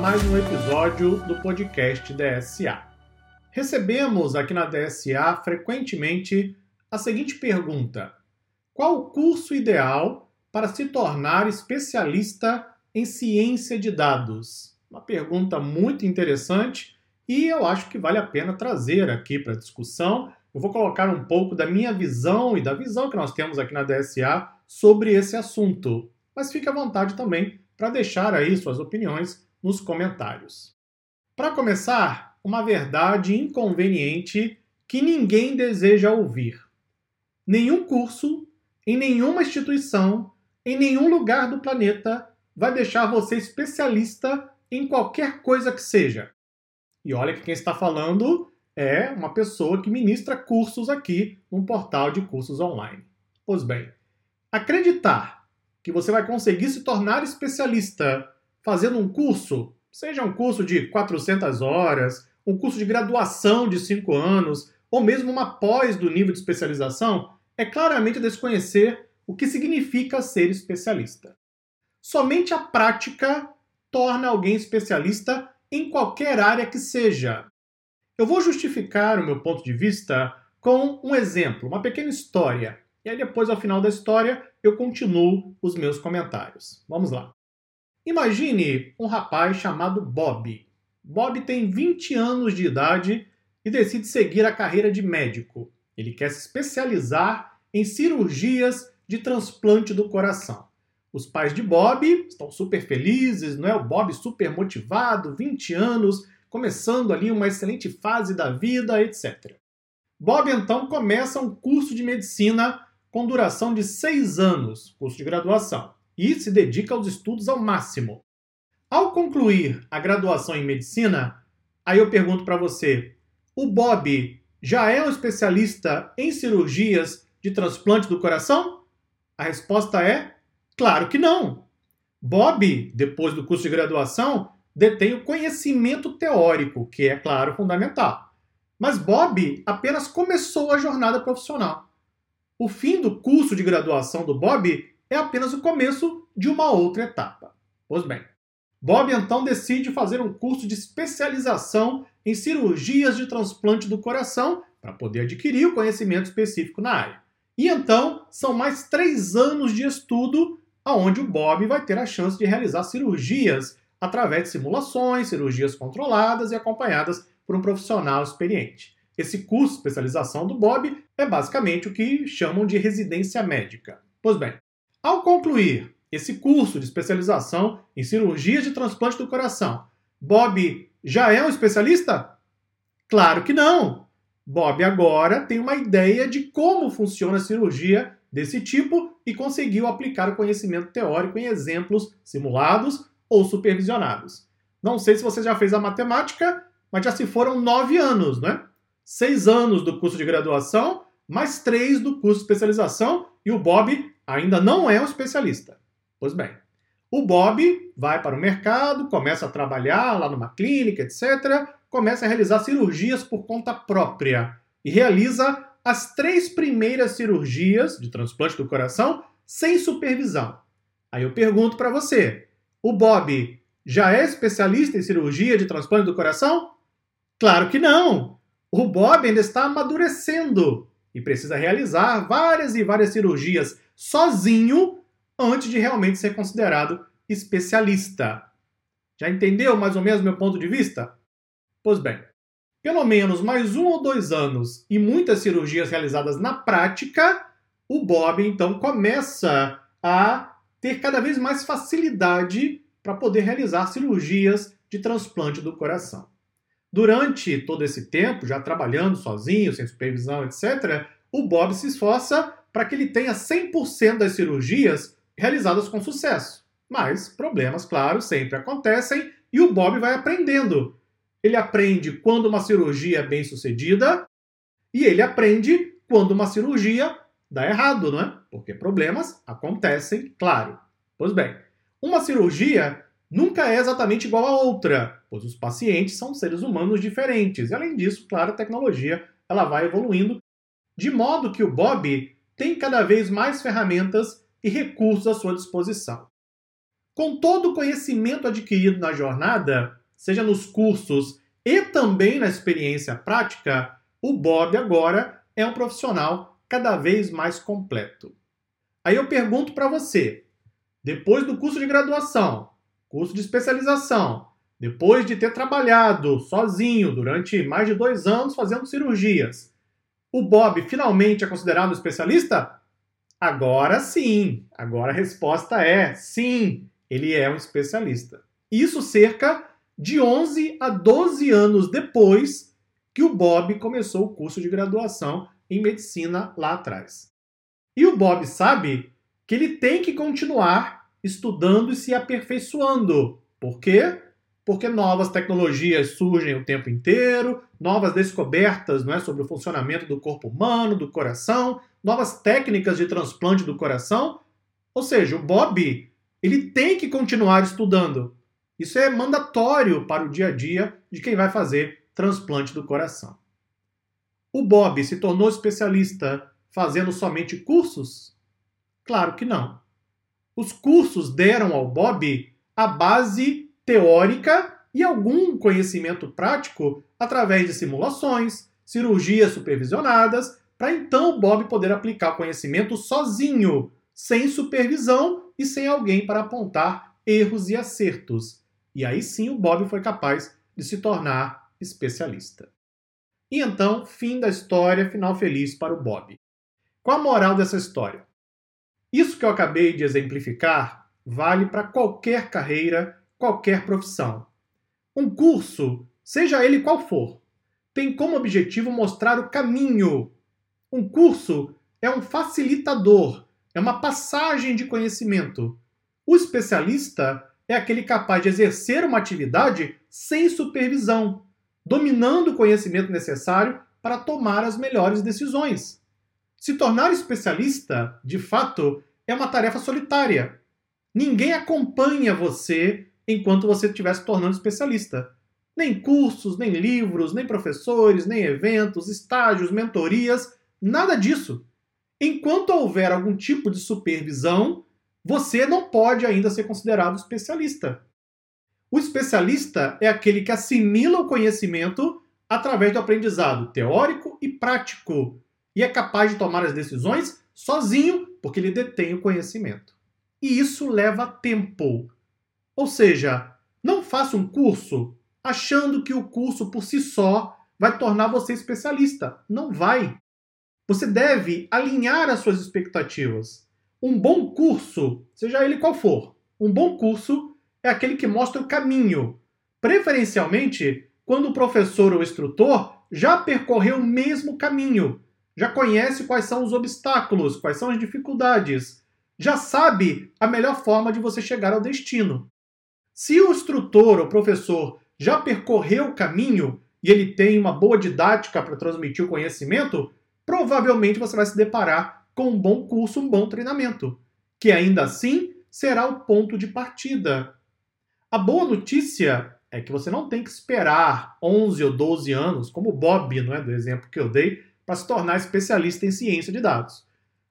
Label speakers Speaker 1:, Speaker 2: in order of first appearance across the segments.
Speaker 1: Mais um episódio do podcast DSA. Recebemos aqui na DSA frequentemente a seguinte pergunta: Qual o curso ideal para se tornar especialista em ciência de dados? Uma pergunta muito interessante e eu acho que vale a pena trazer aqui para discussão. Eu vou colocar um pouco da minha visão e da visão que nós temos aqui na DSA sobre esse assunto. Mas fique à vontade também para deixar aí suas opiniões nos comentários. Para começar, uma verdade inconveniente que ninguém deseja ouvir. Nenhum curso, em nenhuma instituição, em nenhum lugar do planeta vai deixar você especialista em qualquer coisa que seja. E olha que quem está falando é uma pessoa que ministra cursos aqui num portal de cursos online. Pois bem, acreditar que você vai conseguir se tornar especialista fazendo um curso, seja um curso de 400 horas, um curso de graduação de 5 anos, ou mesmo uma pós do nível de especialização, é claramente desconhecer o que significa ser especialista. Somente a prática torna alguém especialista em qualquer área que seja. Eu vou justificar o meu ponto de vista com um exemplo, uma pequena história. E aí depois, ao final da história, eu continuo os meus comentários. Vamos lá. Imagine um rapaz chamado Bob. Bob tem 20 anos de idade e decide seguir a carreira de médico. Ele quer se especializar em cirurgias de transplante do coração. Os pais de Bob estão super felizes, não é? O Bob super motivado, 20 anos, começando ali uma excelente fase da vida, etc. Bob então começa um curso de medicina com duração de seis anos, curso de graduação, e se dedica aos estudos ao máximo. Ao concluir a graduação em medicina, aí eu pergunto para você: o Bob já é um especialista em cirurgias de transplante do coração? A resposta é Claro que não. Bob, depois do curso de graduação, detém o conhecimento teórico, que é, claro, fundamental. Mas Bob apenas começou a jornada profissional. O fim do curso de graduação do Bob é apenas o começo de uma outra etapa. Pois bem, Bob então decide fazer um curso de especialização em cirurgias de transplante do coração para poder adquirir o conhecimento específico na área. E então são mais três anos de estudo aonde o Bob vai ter a chance de realizar cirurgias através de simulações, cirurgias controladas e acompanhadas por um profissional experiente. Esse curso de especialização do Bob é basicamente o que chamam de residência médica. Pois bem, ao concluir esse curso de especialização em cirurgias de transplante do coração, Bob já é um especialista? Claro que não! Bob agora tem uma ideia de como funciona a cirurgia desse tipo e conseguiu aplicar o conhecimento teórico em exemplos simulados ou supervisionados. Não sei se você já fez a matemática, mas já se foram nove anos, né? Seis anos do curso de graduação, mais três do curso de especialização, e o Bob ainda não é um especialista. Pois bem, o Bob vai para o mercado, começa a trabalhar lá numa clínica, etc., começa a realizar cirurgias por conta própria e realiza as três primeiras cirurgias de transplante do coração sem supervisão. Aí eu pergunto para você: o Bob já é especialista em cirurgia de transplante do coração? Claro que não! O Bob ainda está amadurecendo e precisa realizar várias e várias cirurgias sozinho antes de realmente ser considerado especialista. Já entendeu mais ou menos meu ponto de vista? Pois bem, pelo menos mais um ou dois anos e muitas cirurgias realizadas na prática, o Bob então começa a ter cada vez mais facilidade para poder realizar cirurgias de transplante do coração. Durante todo esse tempo, já trabalhando sozinho, sem supervisão, etc., o Bob se esforça para que ele tenha 100% das cirurgias realizadas com sucesso. Mas problemas, claro, sempre acontecem e o Bob vai aprendendo ele aprende quando uma cirurgia é bem sucedida e ele aprende quando uma cirurgia dá errado, não é? Porque problemas acontecem, claro. Pois bem, uma cirurgia nunca é exatamente igual a outra, pois os pacientes são seres humanos diferentes. E além disso, claro, a tecnologia ela vai evoluindo de modo que o Bob tem cada vez mais ferramentas e recursos à sua disposição. Com todo o conhecimento adquirido na jornada, seja nos cursos e também na experiência prática, o Bob agora é um profissional cada vez mais completo. Aí eu pergunto para você, depois do curso de graduação, curso de especialização, depois de ter trabalhado sozinho durante mais de dois anos fazendo cirurgias, o Bob finalmente é considerado especialista? Agora sim. Agora a resposta é sim, ele é um especialista. Isso cerca de 11 a 12 anos depois que o Bob começou o curso de graduação em medicina lá atrás. E o Bob sabe que ele tem que continuar estudando e se aperfeiçoando. Por quê? Porque novas tecnologias surgem o tempo inteiro, novas descobertas não é, sobre o funcionamento do corpo humano, do coração, novas técnicas de transplante do coração. Ou seja, o Bob ele tem que continuar estudando. Isso é mandatório para o dia a dia de quem vai fazer transplante do coração. O Bob se tornou especialista fazendo somente cursos? Claro que não. Os cursos deram ao Bob a base teórica e algum conhecimento prático através de simulações, cirurgias supervisionadas, para então Bob poder aplicar o conhecimento sozinho, sem supervisão e sem alguém para apontar erros e acertos. E aí sim o Bob foi capaz de se tornar especialista. E então, fim da história, final feliz para o Bob. Qual a moral dessa história? Isso que eu acabei de exemplificar vale para qualquer carreira, qualquer profissão. Um curso, seja ele qual for, tem como objetivo mostrar o caminho. Um curso é um facilitador, é uma passagem de conhecimento. O especialista é aquele capaz de exercer uma atividade sem supervisão, dominando o conhecimento necessário para tomar as melhores decisões. Se tornar especialista, de fato, é uma tarefa solitária. Ninguém acompanha você enquanto você estiver se tornando especialista. Nem cursos, nem livros, nem professores, nem eventos, estágios, mentorias, nada disso. Enquanto houver algum tipo de supervisão, você não pode ainda ser considerado especialista. O especialista é aquele que assimila o conhecimento através do aprendizado teórico e prático e é capaz de tomar as decisões sozinho, porque ele detém o conhecimento. E isso leva tempo. Ou seja, não faça um curso achando que o curso por si só vai tornar você especialista. Não vai. Você deve alinhar as suas expectativas. Um bom curso, seja ele qual for, um bom curso é aquele que mostra o caminho, preferencialmente quando o professor ou instrutor já percorreu o mesmo caminho, já conhece quais são os obstáculos, quais são as dificuldades, já sabe a melhor forma de você chegar ao destino. Se o instrutor ou professor já percorreu o caminho e ele tem uma boa didática para transmitir o conhecimento, provavelmente você vai se deparar com um bom curso, um bom treinamento, que ainda assim será o ponto de partida. A boa notícia é que você não tem que esperar 11 ou 12 anos, como o Bob, não é, do exemplo que eu dei, para se tornar especialista em ciência de dados.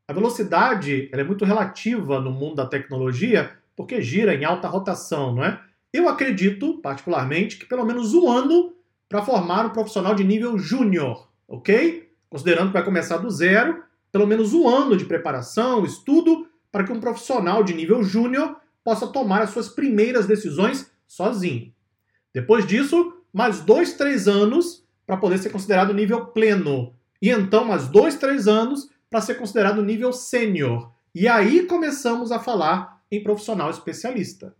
Speaker 1: A velocidade é muito relativa no mundo da tecnologia, porque gira em alta rotação, não é? Eu acredito, particularmente, que pelo menos um ano para formar um profissional de nível júnior, ok? Considerando que vai começar do zero pelo menos um ano de preparação, estudo, para que um profissional de nível júnior possa tomar as suas primeiras decisões sozinho. Depois disso, mais dois, três anos para poder ser considerado nível pleno. E então, mais dois, três anos para ser considerado nível sênior. E aí começamos a falar em profissional especialista.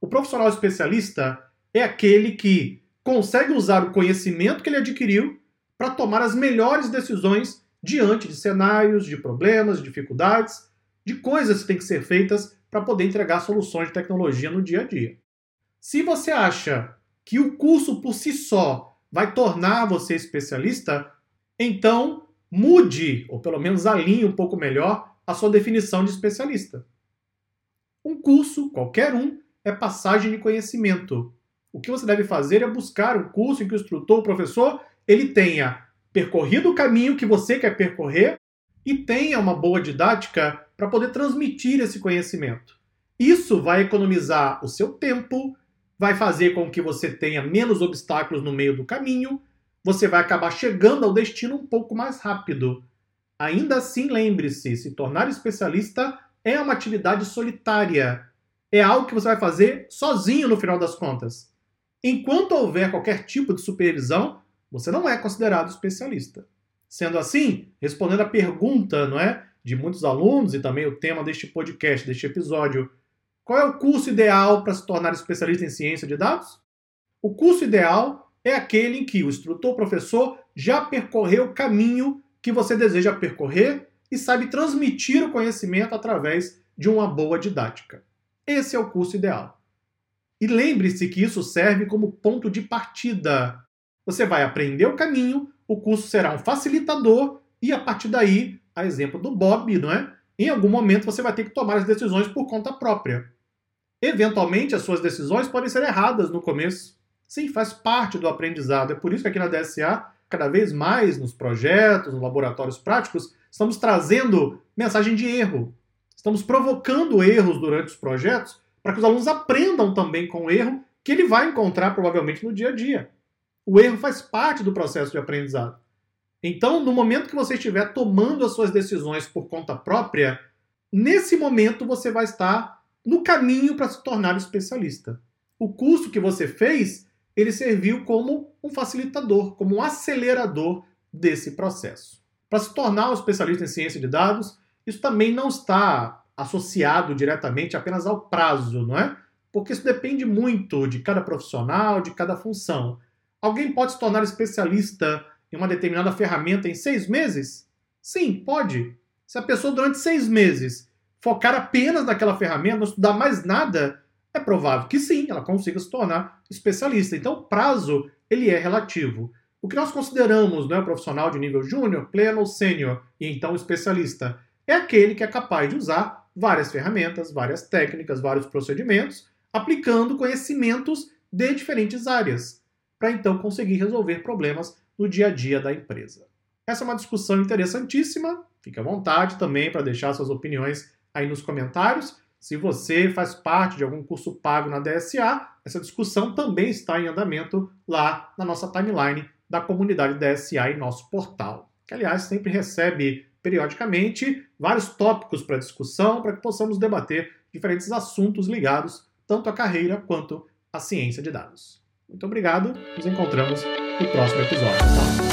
Speaker 1: O profissional especialista é aquele que consegue usar o conhecimento que ele adquiriu para tomar as melhores decisões diante de cenários, de problemas, de dificuldades, de coisas que têm que ser feitas para poder entregar soluções de tecnologia no dia a dia. Se você acha que o curso por si só vai tornar você especialista, então mude, ou pelo menos alinhe um pouco melhor, a sua definição de especialista. Um curso, qualquer um, é passagem de conhecimento. O que você deve fazer é buscar um curso em que o instrutor, o professor, ele tenha percorrido o caminho que você quer percorrer e tenha uma boa didática para poder transmitir esse conhecimento. Isso vai economizar o seu tempo, vai fazer com que você tenha menos obstáculos no meio do caminho, você vai acabar chegando ao destino um pouco mais rápido. Ainda assim, lembre-se: se tornar especialista é uma atividade solitária. É algo que você vai fazer sozinho no final das contas. Enquanto houver qualquer tipo de supervisão, você não é considerado especialista. Sendo assim, respondendo a pergunta, não é, de muitos alunos e também o tema deste podcast, deste episódio, qual é o curso ideal para se tornar especialista em ciência de dados? O curso ideal é aquele em que o instrutor professor já percorreu o caminho que você deseja percorrer e sabe transmitir o conhecimento através de uma boa didática. Esse é o curso ideal. E lembre-se que isso serve como ponto de partida. Você vai aprender o caminho, o curso será um facilitador e a partir daí, a exemplo do Bob, não é? Em algum momento você vai ter que tomar as decisões por conta própria. Eventualmente, as suas decisões podem ser erradas no começo. Sim, faz parte do aprendizado. É por isso que aqui na DSA, cada vez mais nos projetos, nos laboratórios práticos, estamos trazendo mensagem de erro. Estamos provocando erros durante os projetos para que os alunos aprendam também com o erro que ele vai encontrar provavelmente no dia a dia. O erro faz parte do processo de aprendizado. Então, no momento que você estiver tomando as suas decisões por conta própria, nesse momento você vai estar no caminho para se tornar especialista. O curso que você fez, ele serviu como um facilitador, como um acelerador desse processo. Para se tornar um especialista em ciência de dados, isso também não está associado diretamente apenas ao prazo, não é? Porque isso depende muito de cada profissional, de cada função. Alguém pode se tornar especialista em uma determinada ferramenta em seis meses? Sim, pode. Se a pessoa durante seis meses focar apenas naquela ferramenta, não estudar mais nada, é provável que sim, ela consiga se tornar especialista. Então, o prazo ele é relativo. O que nós consideramos né, profissional de nível júnior, pleno ou sênior, e então especialista, é aquele que é capaz de usar várias ferramentas, várias técnicas, vários procedimentos, aplicando conhecimentos de diferentes áreas, para então conseguir resolver problemas no dia a dia da empresa. Essa é uma discussão interessantíssima. Fique à vontade também para deixar suas opiniões aí nos comentários. Se você faz parte de algum curso pago na DSA, essa discussão também está em andamento lá na nossa timeline da comunidade DSA em nosso portal, que aliás sempre recebe periodicamente vários tópicos para discussão para que possamos debater diferentes assuntos ligados tanto à carreira quanto à ciência de dados. Muito obrigado, nos encontramos no próximo episódio. Tá?